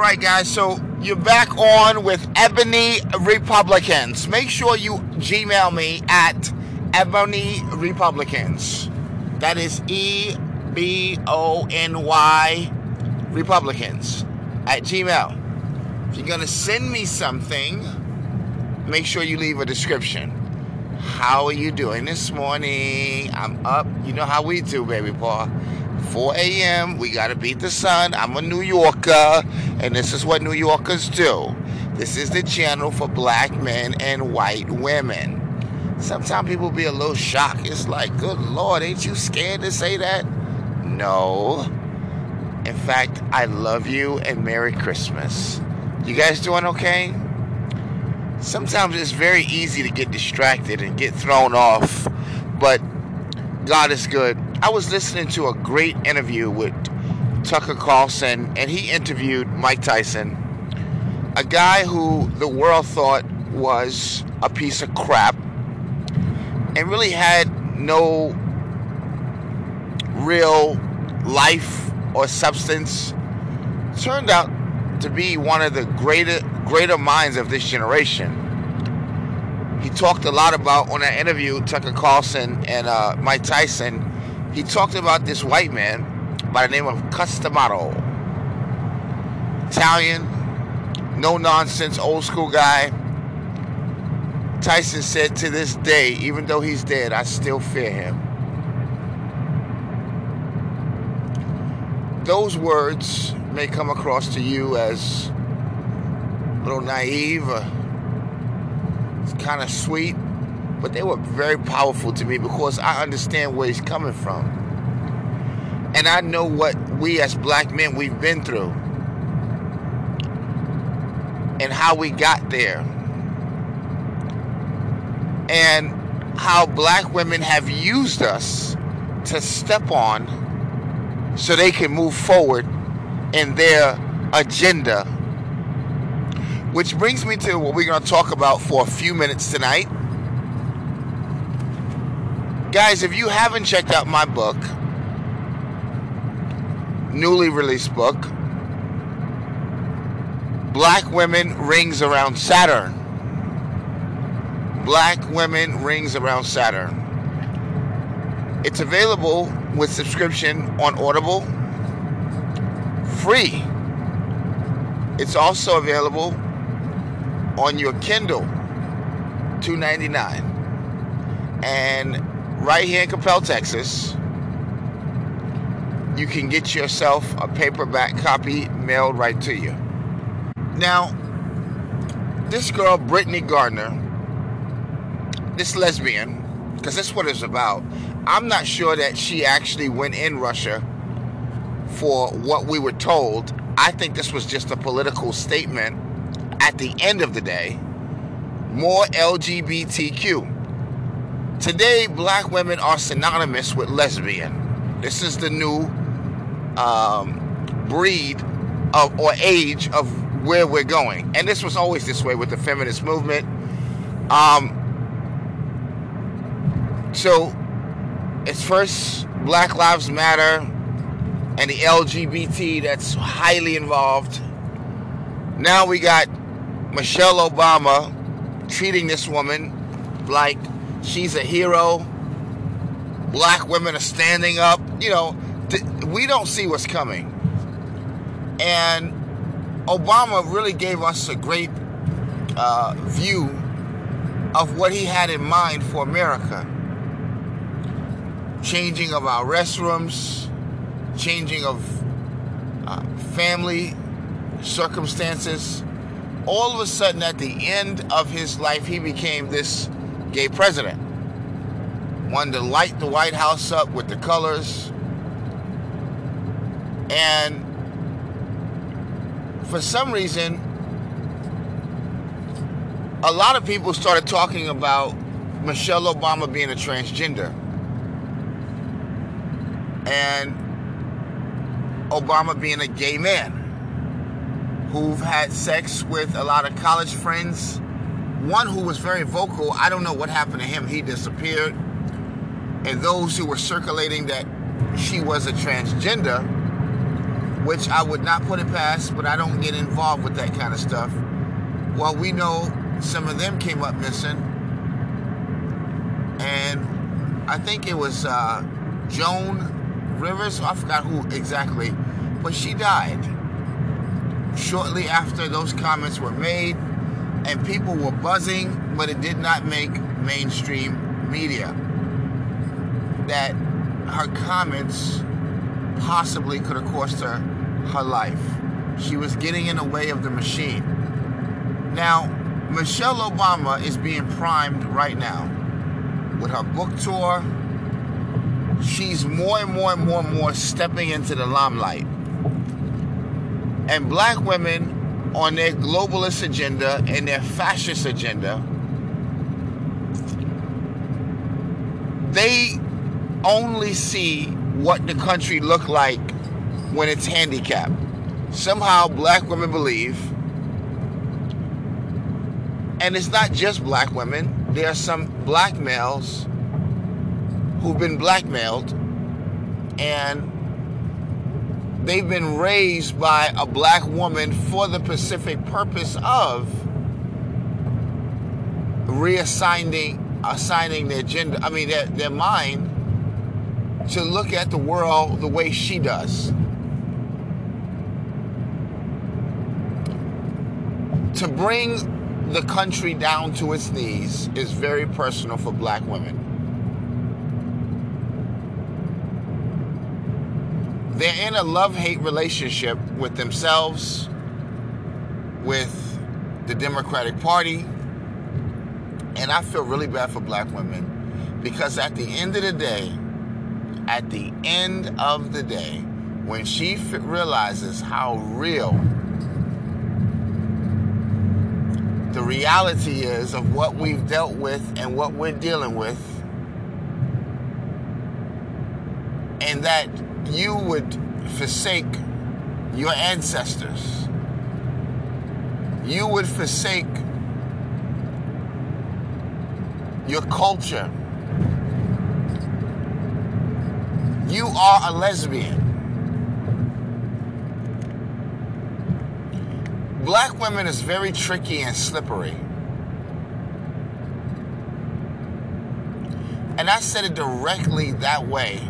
right, guys. So you're back on with Ebony Republicans. Make sure you Gmail me at Ebony Republicans. That is E B O N Y Republicans at Gmail. If you're gonna send me something, make sure you leave a description. How are you doing this morning? I'm up. You know how we do, baby boy. 4 a.m. We got to beat the sun. I'm a New Yorker, and this is what New Yorkers do. This is the channel for black men and white women. Sometimes people be a little shocked. It's like, good Lord, ain't you scared to say that? No. In fact, I love you and Merry Christmas. You guys doing okay? Sometimes it's very easy to get distracted and get thrown off, but God is good. I was listening to a great interview with Tucker Carlson, and he interviewed Mike Tyson, a guy who the world thought was a piece of crap and really had no real life or substance. Turned out to be one of the greater greater minds of this generation. He talked a lot about on that interview, Tucker Carlson and uh, Mike Tyson. He talked about this white man by the name of Cus D'Amato, Italian, no nonsense, old school guy. Tyson said to this day, even though he's dead, I still fear him. Those words may come across to you as a little naive, uh, kind of sweet, but they were very powerful to me because I understand where he's coming from. And I know what we as black men we've been through and how we got there. And how black women have used us to step on so they can move forward in their agenda. Which brings me to what we're going to talk about for a few minutes tonight. Guys, if you haven't checked out my book, newly released book, Black Women Rings Around Saturn. Black Women Rings Around Saturn. It's available with subscription on Audible free. It's also available on your Kindle, $2.99. And right here in Coppell, Texas, you can get yourself a paperback copy mailed right to you. Now, this girl, Brittany Gardner, this lesbian, because that's what it's about. I'm not sure that she actually went in Russia for what we were told. I think this was just a political statement at the end of the day. More LGBTQ. Today, black women are synonymous with lesbian. This is the new um, breed of or age of where we're going. And this was always this way with the feminist movement. Um, so it's first Black Lives Matter and the LGBT that's highly involved. Now we got Michelle Obama treating this woman like she's a hero. Black women are standing up. You know, th- we don't see what's coming. And Obama really gave us a great uh, view of what he had in mind for America changing of our restrooms, changing of uh, family circumstances. All of a sudden, at the end of his life, he became this gay president. Wanted to light the White House up with the colors. And for some reason, a lot of people started talking about Michelle Obama being a transgender. And Obama being a gay man who've had sex with a lot of college friends. One who was very vocal, I don't know what happened to him, he disappeared. And those who were circulating that she was a transgender which I would not put it past, but I don't get involved with that kind of stuff. Well, we know some of them came up missing, and I think it was uh, Joan Rivers. I forgot who exactly, but she died shortly after those comments were made, and people were buzzing, but it did not make mainstream media. That her comments possibly could have cost her her life. She was getting in the way of the machine. Now, Michelle Obama is being primed right now with her book tour. She's more and more and more and more stepping into the limelight. And black women on their globalist agenda and their fascist agenda, they only see what the country look like when it's handicapped. Somehow black women believe and it's not just black women. There are some black males who've been blackmailed and they've been raised by a black woman for the specific purpose of reassigning assigning their gender I mean their, their mind to look at the world the way she does. To bring the country down to its knees is very personal for black women. They're in a love hate relationship with themselves, with the Democratic Party, and I feel really bad for black women because at the end of the day, at the end of the day, when she realizes how real the reality is of what we've dealt with and what we're dealing with, and that you would forsake your ancestors. You would forsake your culture. You are a lesbian. black women is very tricky and slippery. And I said it directly that way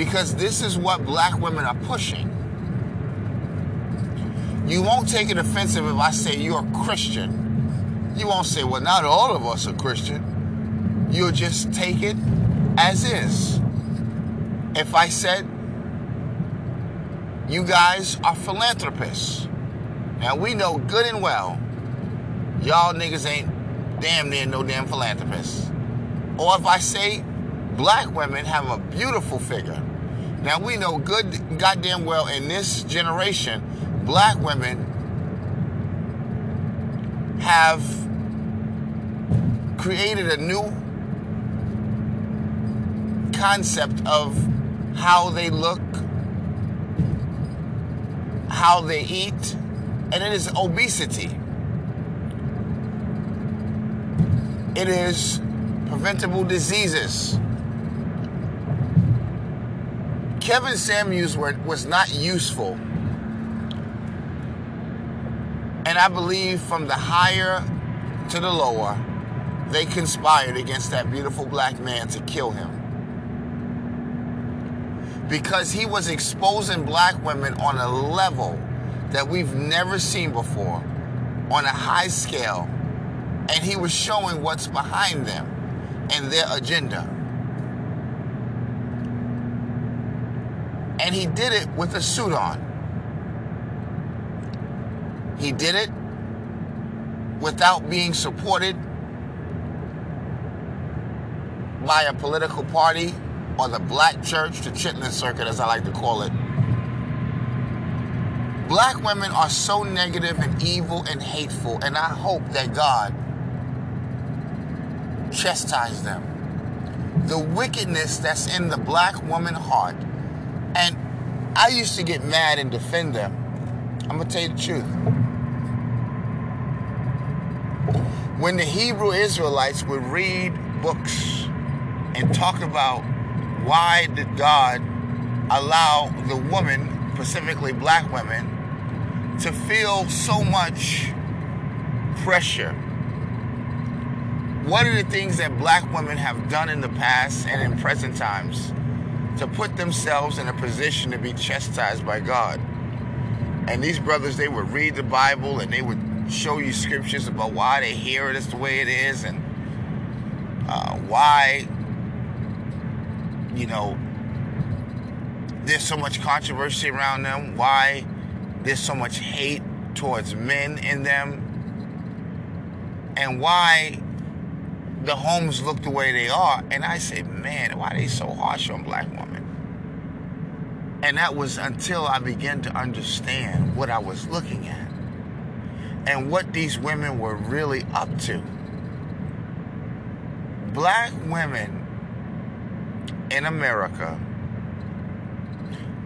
because this is what black women are pushing. You won't take it offensive if I say you're a Christian. You won't say, well, not all of us are Christian. You'll just take it as is. If I said you guys are philanthropists. Now we know good and well, y'all niggas ain't damn near no damn philanthropists. Or if I say black women have a beautiful figure. Now we know good goddamn well in this generation, black women have created a new concept of how they look how they eat, and it is obesity. It is preventable diseases. Kevin Samuels was not useful. And I believe from the higher to the lower, they conspired against that beautiful black man to kill him because he was exposing black women on a level that we've never seen before, on a high scale, and he was showing what's behind them and their agenda. And he did it with a suit on. He did it without being supported by a political party or the black church, the Chitlin circuit, as I like to call it. Black women are so negative and evil and hateful, and I hope that God chastise them. The wickedness that's in the black woman heart. And I used to get mad and defend them. I'm going to tell you the truth. When the Hebrew Israelites would read books and talk about why did God allow the woman, specifically black women, to feel so much pressure. What are the things that black women have done in the past and in present times to put themselves in a position to be chastised by God? And these brothers, they would read the Bible and they would show you scriptures about why they hear it is the way it is and uh, why, you know, there's so much controversy around them, why there's so much hate towards men in them, and why the homes look the way they are. And I say, man, why are they so harsh on black women? And that was until I began to understand what I was looking at and what these women were really up to. Black women in America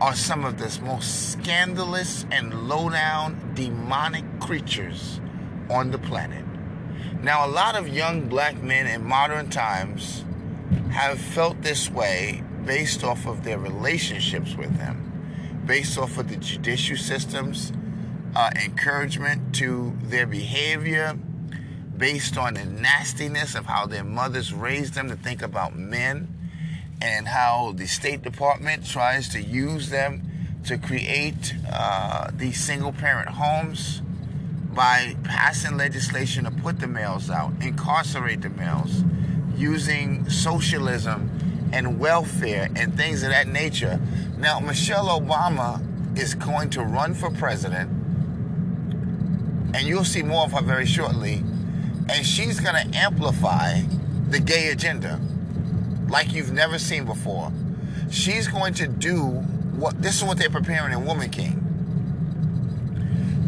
are some of the most scandalous and low down demonic creatures on the planet. Now, a lot of young black men in modern times have felt this way based off of their relationships with them, based off of the judicial systems, uh, encouragement to their behavior, based on the nastiness of how their mothers raised them to think about men and how the State Department tries to use them to create uh, these single parent homes by passing legislation to put the males out, incarcerate the males, using socialism and welfare and things of that nature. Now, Michelle Obama is going to run for president, and you'll see more of her very shortly. And she's going to amplify the gay agenda like you've never seen before. She's going to do what this is what they're preparing in Woman King.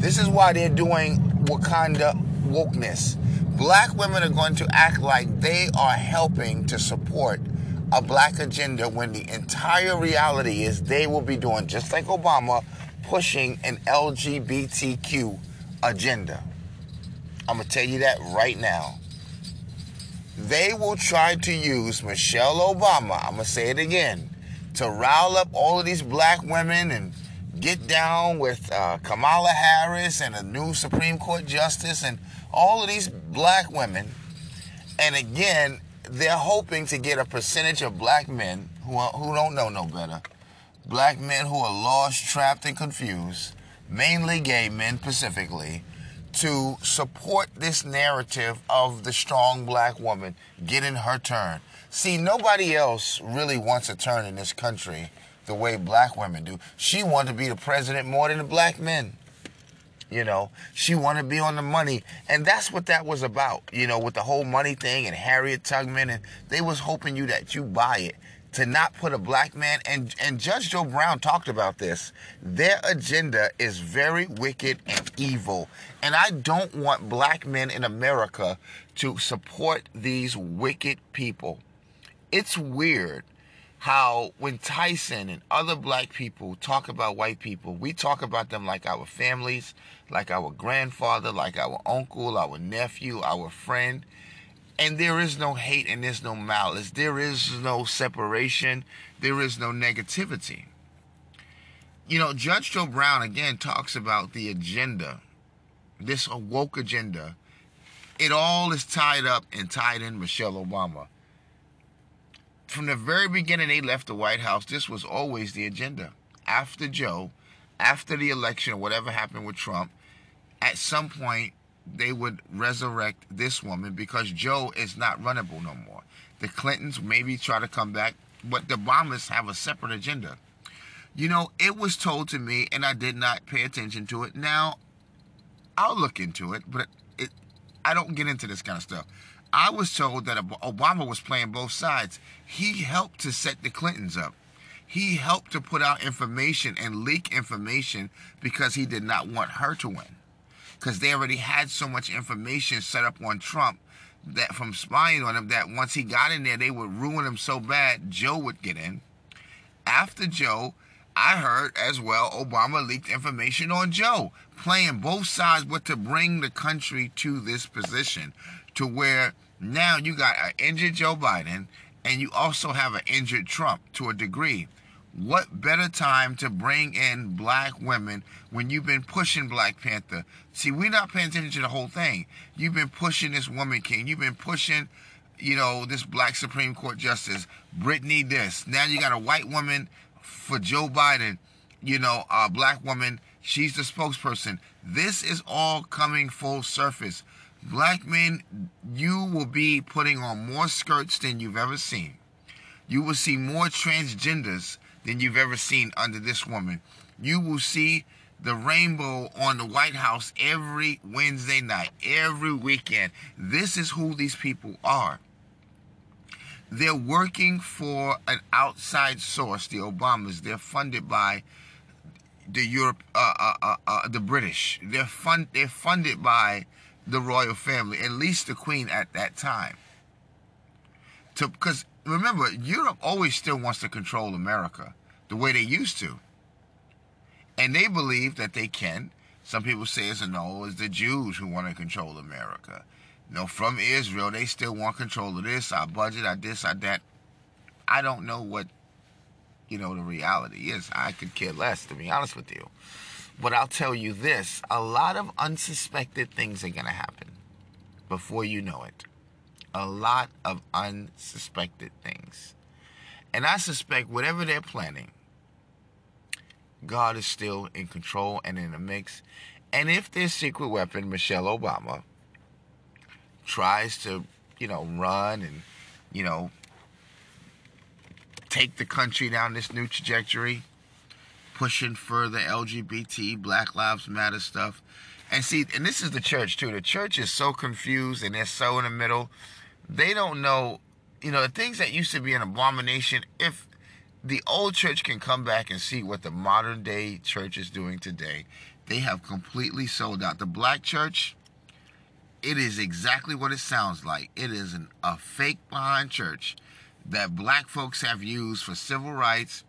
This is why they're doing Wakanda wokeness. Black women are going to act like they are helping to support a black agenda when the entire reality is they will be doing just like Obama, pushing an LGBTQ agenda. I'm going to tell you that right now. They will try to use Michelle Obama, I'm going to say it again, to rile up all of these black women and get down with uh, Kamala Harris and a new Supreme Court justice and all of these black women. And again, they're hoping to get a percentage of black men who, are, who don't know no better, black men who are lost, trapped, and confused, mainly gay men specifically, to support this narrative of the strong black woman getting her turn. See, nobody else really wants a turn in this country the way black women do. She wanted to be the president more than the black men. You know, she wanted to be on the money, and that's what that was about. You know, with the whole money thing and Harriet Tubman, and they was hoping you that you buy it to not put a black man. And and Judge Joe Brown talked about this. Their agenda is very wicked and evil, and I don't want black men in America to support these wicked people. It's weird how when Tyson and other black people talk about white people, we talk about them like our families, like our grandfather, like our uncle, our nephew, our friend. And there is no hate and there's no malice. There is no separation. There is no negativity. You know, Judge Joe Brown again talks about the agenda, this woke agenda. It all is tied up and tied in Michelle Obama from the very beginning they left the White House, this was always the agenda. After Joe, after the election whatever happened with Trump, at some point they would resurrect this woman because Joe is not runnable no more. The Clintons maybe try to come back, but the Obamas have a separate agenda. You know, it was told to me, and I did not pay attention to it. Now, I'll look into it, but it, I don't get into this kind of stuff. I was told that Obama was playing both sides. He helped to set the Clintons up. He helped to put out information and leak information because he did not want her to win. Because they already had so much information set up on Trump that from spying on him that once he got in there, they would ruin him so bad, Joe would get in. After Joe, I heard as well Obama leaked information on Joe, playing both sides, but to bring the country to this position to where now you got an injured Joe Biden and you also have an injured Trump to a degree. What better time to bring in black women when you've been pushing Black Panther? See, we're not paying attention to the whole thing. You've been pushing this woman king. You've been pushing, you know, this black Supreme Court justice, Brittany this. Now you got a white woman for Joe Biden, you know, a black woman. She's the spokesperson. This is all coming full surface. Black men, you will be putting on more skirts than you've ever seen. You will see more transgenders than you've ever seen under this woman. You will see the rainbow on the White House every Wednesday night, every weekend. This is who these people are. They're working for an outside source, the Obamas. They're funded by the Europe, uh, uh, uh, uh the British. They're fund, they're funded by the royal family, at least the Queen at that time. To because remember, Europe always still wants to control America the way they used to. And they believe that they can. Some people say it's no, it's the Jews who want to control America. You know, from Israel, they still want control of this, our budget, our this, our that. I don't know what, you know, the reality is. I could care less, to be honest with you. But I'll tell you this a lot of unsuspected things are going to happen before you know it a lot of unsuspected things. And I suspect whatever they're planning, God is still in control and in the mix. And if their secret weapon, Michelle Obama, tries to, you know, run and, you know, take the country down this new trajectory, pushing further LGBT, Black Lives Matter stuff. And see, and this is the church too. The church is so confused and they're so in the middle they don't know, you know, the things that used to be an abomination. If the old church can come back and see what the modern day church is doing today, they have completely sold out. The black church, it is exactly what it sounds like. It is an, a fake behind church that black folks have used for civil rights,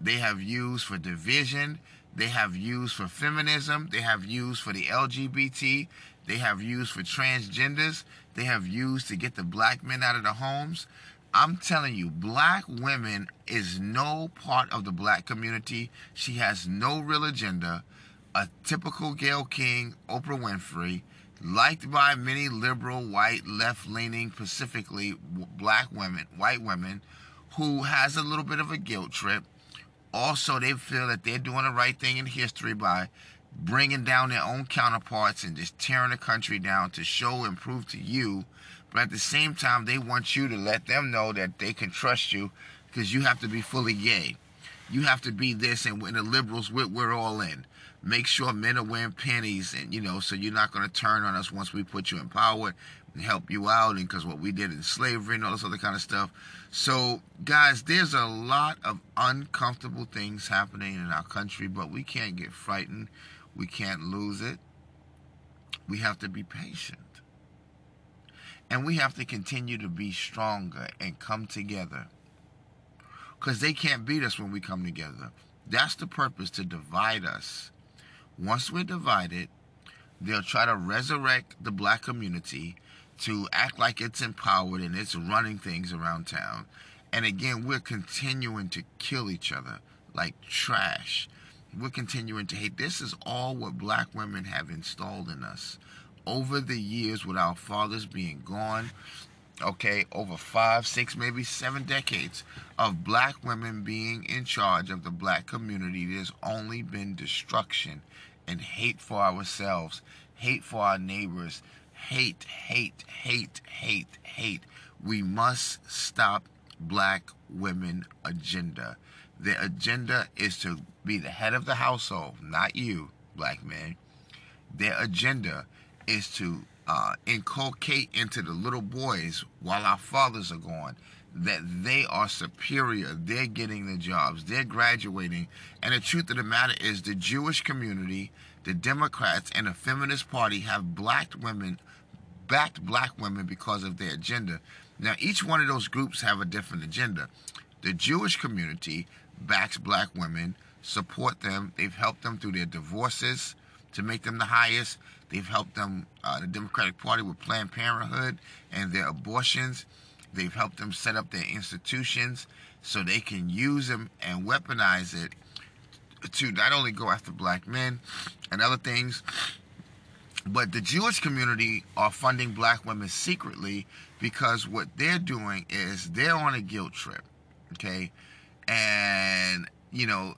they have used for division, they have used for feminism, they have used for the LGBT, they have used for transgenders, they have used to get the black men out of the homes. I'm telling you, black women is no part of the black community. She has no real agenda. A typical Gayle King, Oprah Winfrey, liked by many liberal, white, left leaning, specifically black women, white women, who has a little bit of a guilt trip. Also, they feel that they're doing the right thing in history by bringing down their own counterparts and just tearing the country down to show and prove to you. But at the same time, they want you to let them know that they can trust you because you have to be fully gay. You have to be this, and when the liberals, we're, we're all in. Make sure men are wearing panties, and you know, so you're not going to turn on us once we put you in power and help you out, and because what we did in slavery and all this other kind of stuff. So, guys, there's a lot of uncomfortable things happening in our country, but we can't get frightened. We can't lose it. We have to be patient. And we have to continue to be stronger and come together. Because they can't beat us when we come together. That's the purpose to divide us. Once we're divided, they'll try to resurrect the black community to act like it's empowered and it's running things around town. And again, we're continuing to kill each other like trash we're continuing to hate. This is all what black women have installed in us over the years with our fathers being gone. Okay, over five, six, maybe seven decades of black women being in charge of the black community, there's only been destruction and hate for ourselves, hate for our neighbors, hate, hate, hate, hate, hate. We must stop black women agenda. Their agenda is to be the head of the household, not you, black man. Their agenda is to uh, inculcate into the little boys while our fathers are gone that they are superior. They're getting the jobs. They're graduating. And the truth of the matter is, the Jewish community, the Democrats, and the Feminist Party have black women, backed black women because of their agenda. Now, each one of those groups have a different agenda. The Jewish community backs black women, support them. They've helped them through their divorces to make them the highest. They've helped them, uh, the Democratic Party, with Planned Parenthood and their abortions. They've helped them set up their institutions so they can use them and weaponize it to not only go after black men and other things, but the Jewish community are funding black women secretly because what they're doing is they're on a guilt trip, okay? And, you know,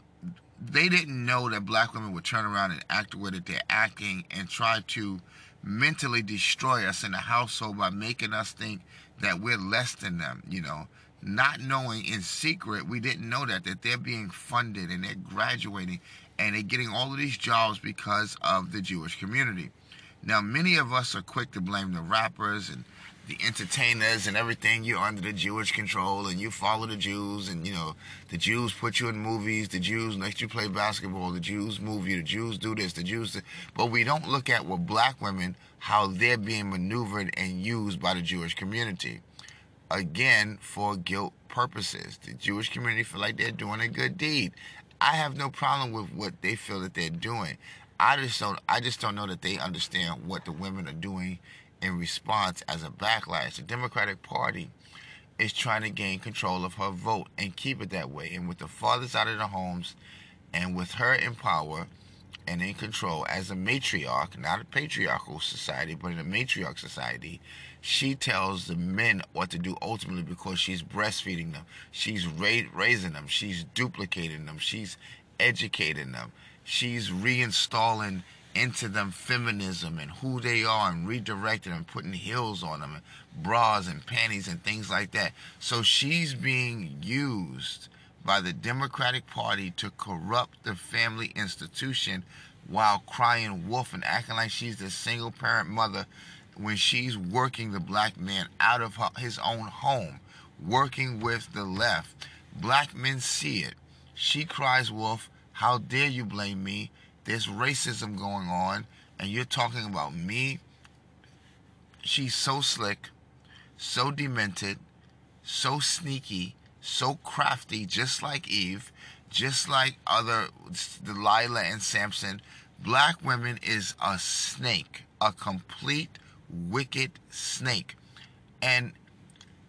they didn't know that black women would turn around and act the way that they're acting and try to mentally destroy us in the household by making us think that we're less than them, you know. Not knowing in secret, we didn't know that, that they're being funded and they're graduating and they're getting all of these jobs because of the Jewish community. Now, many of us are quick to blame the rappers and the entertainers and everything. You're under the Jewish control and you follow the Jews and, you know, the Jews put you in movies, the Jews let you play basketball, the Jews move you, the Jews do this, the Jews. Do, but we don't look at what black women, how they're being maneuvered and used by the Jewish community. Again, for guilt purposes. The Jewish community feel like they're doing a good deed. I have no problem with what they feel that they're doing. I just don't I just don't know that they understand what the women are doing in response as a backlash. The Democratic Party is trying to gain control of her vote and keep it that way. And with the fathers out of the homes and with her in power and in control as a matriarch, not a patriarchal society, but in a matriarch society, she tells the men what to do ultimately because she's breastfeeding them. She's ra- raising them. She's duplicating them. She's educating them she's reinstalling into them feminism and who they are and redirecting them, putting heels on them, and bras and panties and things like that. So she's being used by the Democratic Party to corrupt the family institution while crying wolf and acting like she's the single parent mother when she's working the black man out of his own home, working with the left. Black men see it. She cries wolf how dare you blame me? There's racism going on, and you're talking about me. She's so slick, so demented, so sneaky, so crafty, just like Eve, just like other Delilah and Samson. Black women is a snake, a complete wicked snake. And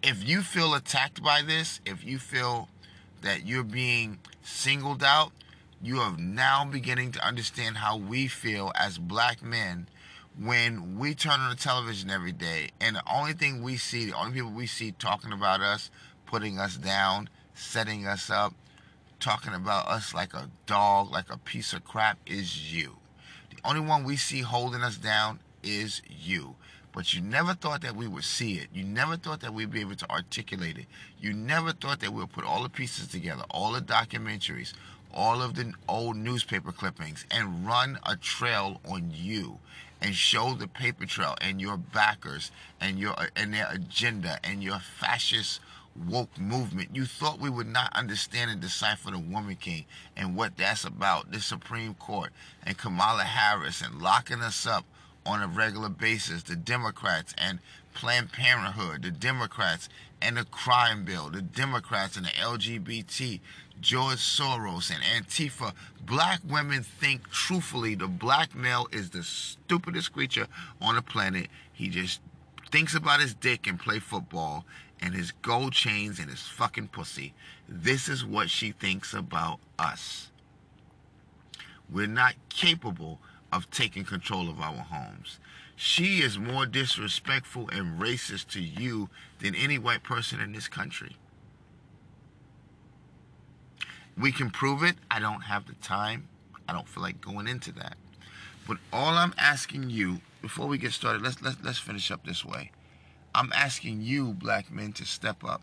if you feel attacked by this, if you feel that you're being singled out, you are now beginning to understand how we feel as black men when we turn on the television every day and the only thing we see, the only people we see talking about us, putting us down, setting us up, talking about us like a dog, like a piece of crap is you. The only one we see holding us down is you. But you never thought that we would see it. You never thought that we'd be able to articulate it. You never thought that we'll put all the pieces together, all the documentaries, all of the old newspaper clippings and run a trail on you and show the paper trail and your backers and your and their agenda and your fascist woke movement. You thought we would not understand and decipher the Woman King and what that's about, the Supreme Court and Kamala Harris and locking us up on a regular basis, the Democrats and Planned Parenthood, the Democrats and the crime bill, the Democrats and the LGBT, George Soros and Antifa. Black women think truthfully the black male is the stupidest creature on the planet. He just thinks about his dick and play football and his gold chains and his fucking pussy. This is what she thinks about us. We're not capable of taking control of our homes. She is more disrespectful and racist to you than any white person in this country. We can prove it. I don't have the time. I don't feel like going into that. But all I'm asking you, before we get started, let's let's let's finish up this way. I'm asking you, black men, to step up.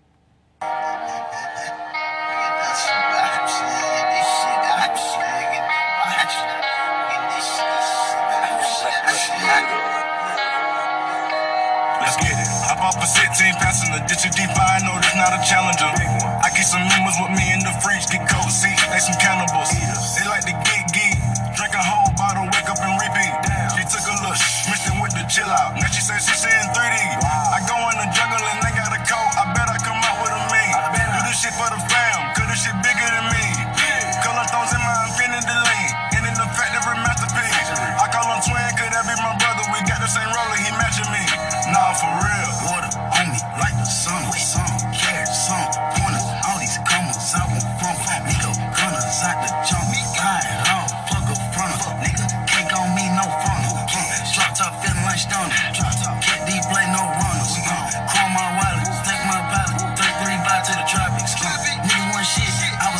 Let's get it. Hop off a 16, passing the ditch deep. I know that's not a challenger. I keep some members with me in the fridge, get cold seat, like some cannibals. They like to get geek, drink a whole bottle, wake up and repeat. She took a look, mixed it with the chill out. Now she says she's in 3D.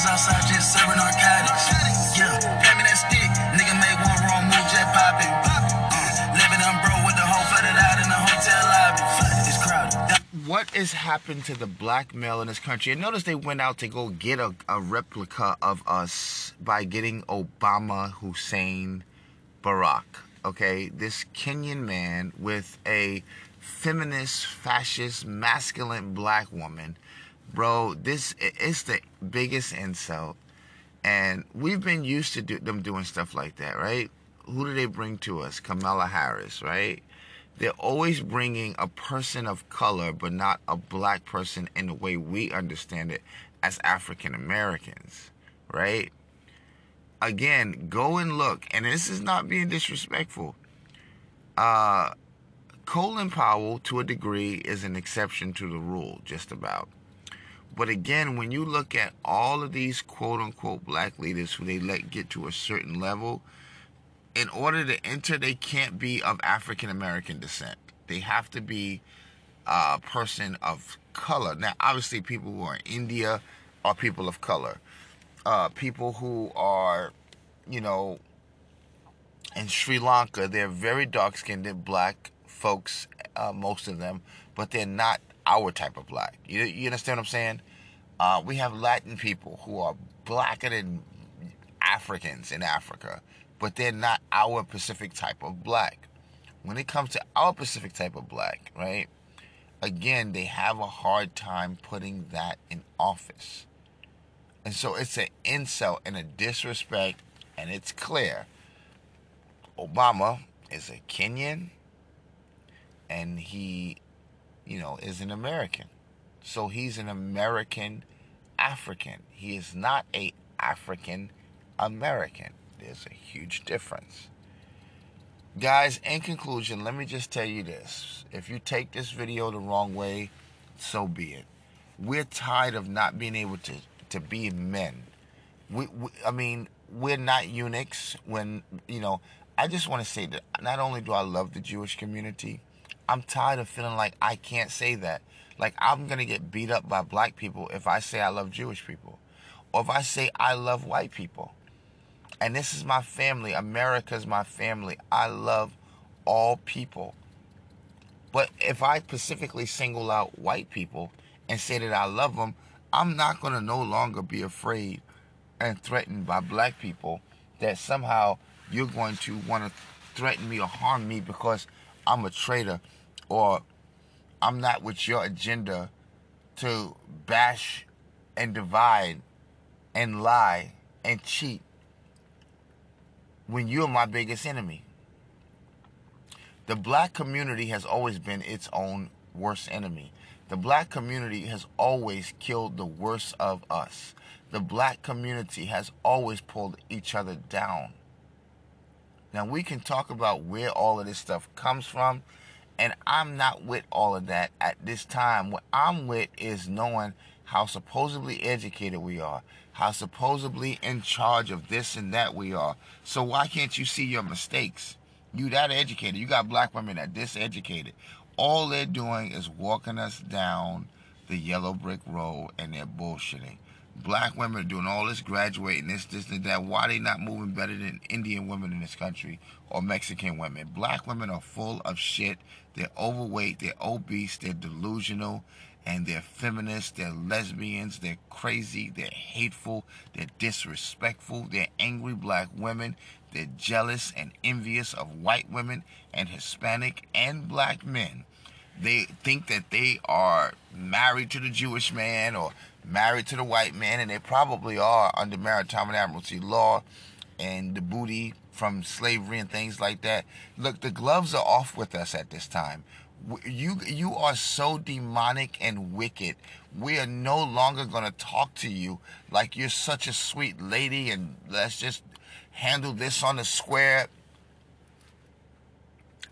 was outside just serving narcotics. Yeah, me that stick. Nigga made one wrong move, jet popping. Uh, living on bro with the whole flooded out in the hotel lobby. It's crowded. What has happened to the black male in this country? And notice they went out to go get a, a replica of us by getting Obama, Hussein, Barack. Okay, this Kenyan man with a feminist, fascist, masculine black woman Bro, this is the biggest insult. And we've been used to do, them doing stuff like that, right? Who do they bring to us? Kamala Harris, right? they're always bringing a person of color, but not a black person in the way we understand it as African Americans, right? Again, go and look, and this is not being disrespectful. Uh, Colin Powell, to a degree, is an exception to the rule, just about. But again, when you look at all of these quote unquote black leaders who they let get to a certain level, in order to enter, they can't be of African American descent. They have to be a person of color. Now, obviously, people who are in India are people of color. Uh, people who are, you know, in Sri Lanka, they're very dark skinned, black folks, uh, most of them, but they're not our type of black. You, you understand what I'm saying? Uh, we have Latin people who are blacker than Africans in Africa but they're not our Pacific type of black. When it comes to our Pacific type of black, right? Again, they have a hard time putting that in office. And so it's an insult and a disrespect, and it's clear. Obama is a Kenyan, and he, you know, is an American. So he's an American African. He is not a African American. There's a huge difference. Guys, in conclusion, let me just tell you this. If you take this video the wrong way, so be it. We're tired of not being able to, to be men. We, we, I mean, we're not eunuchs when, you know, I just want to say that not only do I love the Jewish community, I'm tired of feeling like I can't say that. Like I'm to get beat up by black people if I say I love Jewish people. Or if I say I love white people. And this is my family. America's my family. I love all people. But if I specifically single out white people and say that I love them, I'm not going to no longer be afraid and threatened by black people that somehow you're going to want to threaten me or harm me because I'm a traitor or I'm not with your agenda to bash and divide and lie and cheat when you're my biggest enemy. The black community has always been its own worst enemy. The black community has always killed the worst of us. The black community has always pulled each other down. Now, we can talk about where all of this stuff comes from, and I'm not with all of that at this time. What I'm with is knowing how supposedly educated we are, how supposedly in charge of this and that we are. So why can't you see your mistakes? You that educated. You got black women that diseducated. All they're doing is walking us down the yellow brick road and they're bullshitting. Black women are doing all this graduating, this, this, and that. Why they not moving better than Indian women in this country or Mexican women? Black women are full of shit. They're overweight, they're obese, they're delusional, and they're feminists, they're lesbians, they're crazy, they're hateful, they're disrespectful, they're angry black women, they're jealous and envious of white women and Hispanic and black men. They think that they are married to the Jewish man or married to the white man, and they probably are under maritime and admiralty law and the booty from slavery and things like that. Look, the gloves are off with us at this time you you are so demonic and wicked. We are no longer going to talk to you like you're such a sweet lady and let's just handle this on the square.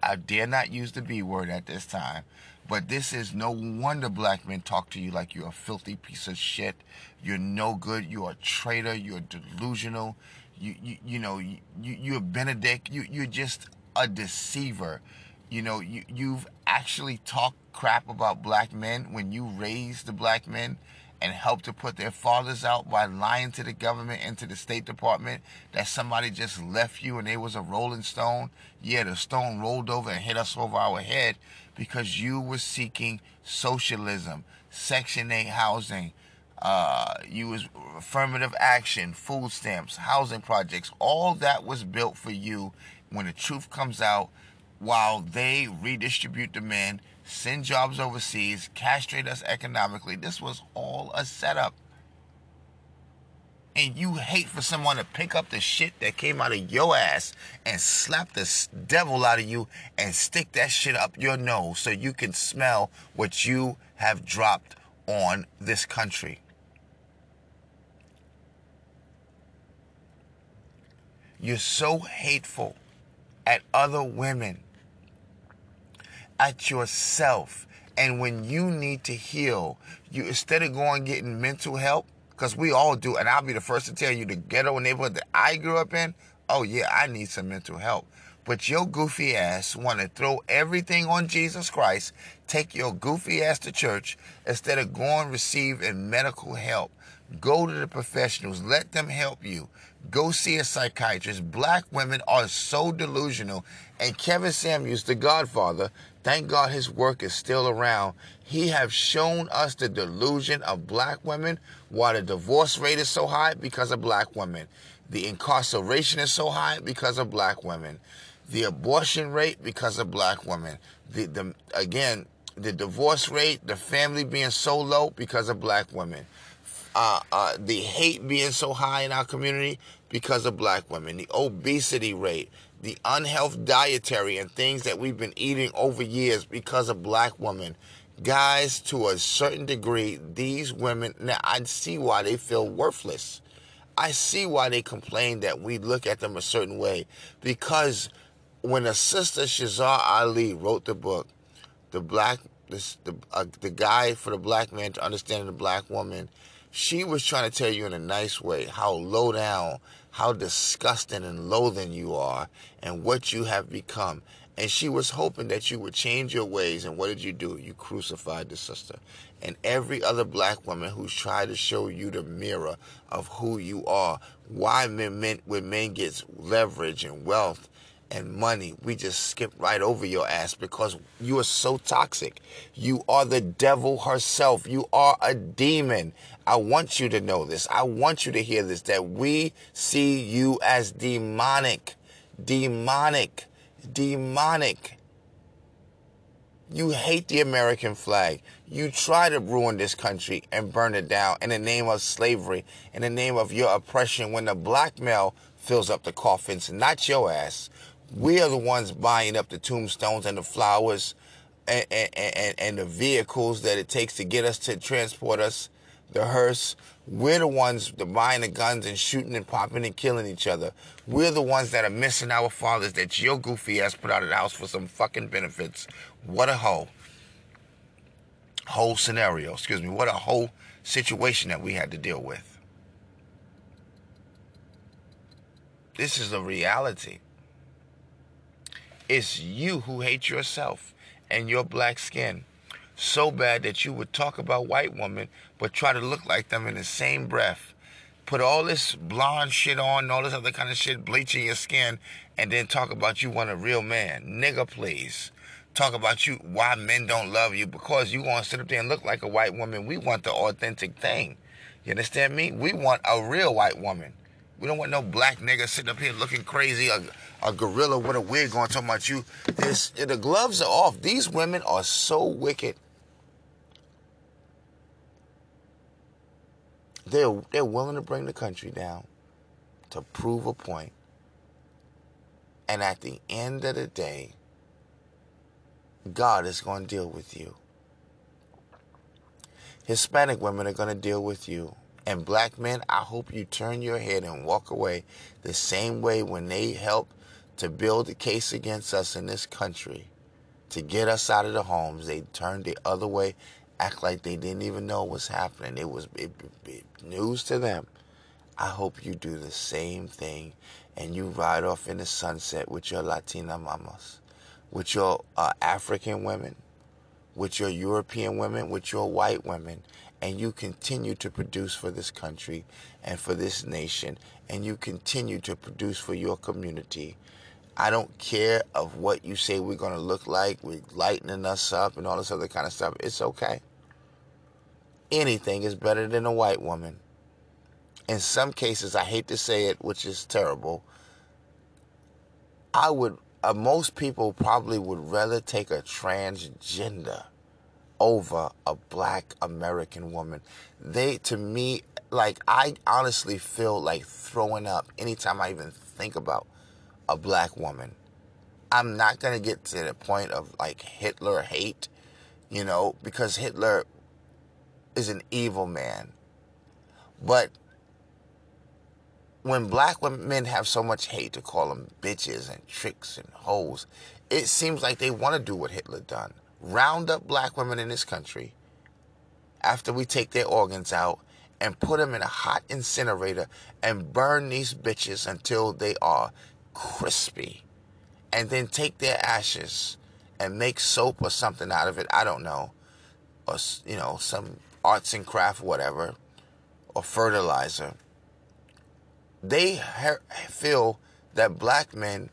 I dare not use the B word at this time, but this is no wonder black men talk to you like you're a filthy piece of shit. You're no good. You're a traitor. You're delusional. You you you know you you're Benedict. You you're just a deceiver you know, you, you've actually talked crap about black men when you raised the black men and helped to put their fathers out by lying to the government and to the State Department that somebody just left you and they was a rolling stone. Yeah, the stone rolled over and hit us over our head because you were seeking socialism, Section 8 housing, uh, you was affirmative action, food stamps, housing projects, all that was built for you when the truth comes out while they redistribute men, send jobs overseas, castrate us economically. This was all a setup. And you hate for someone to pick up the shit that came out of your ass and slap the devil out of you and stick that shit up your nose so you can smell what you have dropped on this country. You're so hateful at other women, at yourself. And when you need to heal, you instead of going getting mental help, because we all do, and I'll be the first to tell you the ghetto neighborhood that I grew up in, oh yeah, I need some mental help. But your goofy ass want to throw everything on Jesus Christ, take your goofy ass to church instead of going receive medical help. Go to the professionals. Let them help you. Go see a psychiatrist. Black women are so delusional. And Kevin Samuels, the godfather, thank God his work is still around. He have shown us the delusion of black women, why the divorce rate is so high because of black women. The incarceration is so high because of black women. The abortion rate because of black women. The, the again, the divorce rate, the family being so low because of black women uh, uh, the hate being so high in our community because of black women, the obesity rate, the unhealthy dietary and things that we've been eating over years because of black women. Guys, to a certain degree, these women, now I see why they feel worthless. I see why they complain that we look at them a certain way. Because when a sister Shazar Ali wrote the book, the black, this, the, uh, the guide for the black man to understanding the black woman, she was trying to tell you in a nice way how low down, how disgusting and loathing you are, and what you have become. And she was hoping that you would change your ways. And what did you do? You crucified the sister. And every other black woman who's tried to show you the mirror of who you are, why men, men when men get leverage and wealth and money, we just skip right over your ass because you are so toxic. You are the devil herself. You are a demon. I want you to know this. I want you to hear this that we see you as demonic. Demonic. Demonic. You hate the American flag. You try to ruin this country and burn it down in the name of slavery, in the name of your oppression when the black male fills up the coffins, not your ass. We are the ones buying up the tombstones and the flowers and, and, and, and the vehicles that it takes to get us to transport us the hearse. We're the ones buying the guns and shooting and popping and killing each other. We're the ones that are missing our fathers that your goofy ass put out of the house for some fucking benefits. What a whole whole scenario, excuse me, what a whole situation that we had to deal with. This is a reality. It's you who hate yourself and your black skin so bad that you would talk about white women but try to look like them in the same breath. Put all this blonde shit on, all this other kind of shit, bleaching your skin, and then talk about you want a real man. Nigga, please. Talk about you why men don't love you because you to sit up there and look like a white woman. We want the authentic thing. You understand me? We want a real white woman. We don't want no black nigga sitting up here looking crazy, a, a gorilla with a wig on talking about you. This, the gloves are off. These women are so wicked. They're, they're willing to bring the country down to prove a point. And at the end of the day, God is going to deal with you. Hispanic women are going to deal with you. And black men, I hope you turn your head and walk away the same way when they help to build a case against us in this country to get us out of the homes. They turned the other way act like they didn't even know what's happening. It was it, it, news to them. I hope you do the same thing and you ride off in the sunset with your Latina mamas, with your uh, African women, with your European women, with your white women, and you continue to produce for this country and for this nation and you continue to produce for your community. I don't care of what you say we're going to look like, we're lightening us up and all this other kind of stuff. It's okay. Anything is better than a white woman. In some cases, I hate to say it, which is terrible. I would, uh, most people probably would rather take a transgender over a black American woman. They, to me, like, I honestly feel like throwing up anytime I even think about a black woman. I'm not going to get to the point of like Hitler hate, you know, because Hitler is an evil man. But when black women have so much hate to call them bitches and tricks and hoes, it seems like they want to do what Hitler done round up black women in this country after we take their organs out and put them in a hot incinerator and burn these bitches until they are crispy. And then take their ashes and make soap or something out of it. I don't know. Or, you know, some arts and craft, whatever. Or fertilizer. They feel that black men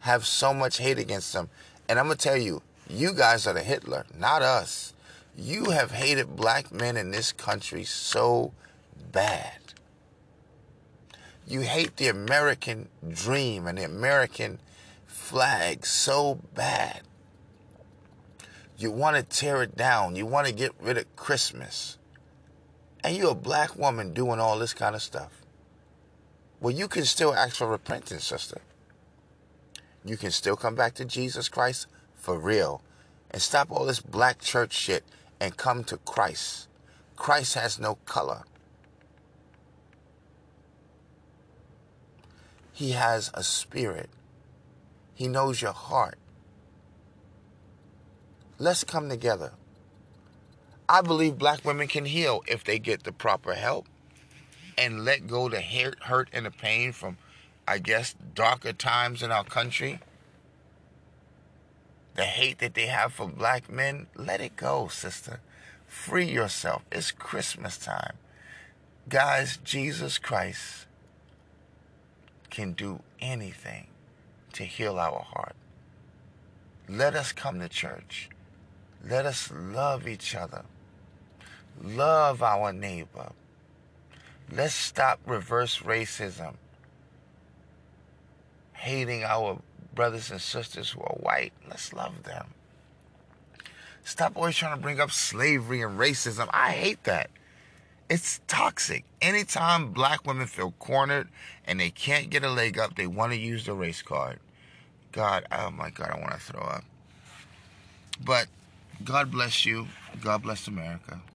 have so much hate against them. And I'm going to tell you, you guys are the Hitler, not us. You have hated black men in this country so bad. You hate the American dream and the American flag so bad. You want to tear it down. You want to get rid of Christmas. And you're a black woman doing all this kind of stuff. Well, you can still ask for repentance, sister. You can still come back to Jesus Christ for real and stop all this black church shit and come to Christ. Christ has no color. He has a spirit. He knows your heart. Let's come together. I believe black women can heal if they get the proper help and let go the hurt and the pain from, I guess, darker times in our country the hate that they have for black men, let it go, sister. Free yourself. It's Christmas time. Guys, Jesus Christ can do anything to heal our heart. Let us come to church. Let us love each other. Love our neighbor. Let's stop reverse racism. Hating our brothers and sisters who are white. Let's love them. Stop always trying to bring up slavery and racism. I hate that. It's toxic. Anytime black women feel cornered and they can't get a leg up, they want to use the race card. God, oh my God, I want to throw up. But God bless you. God bless America.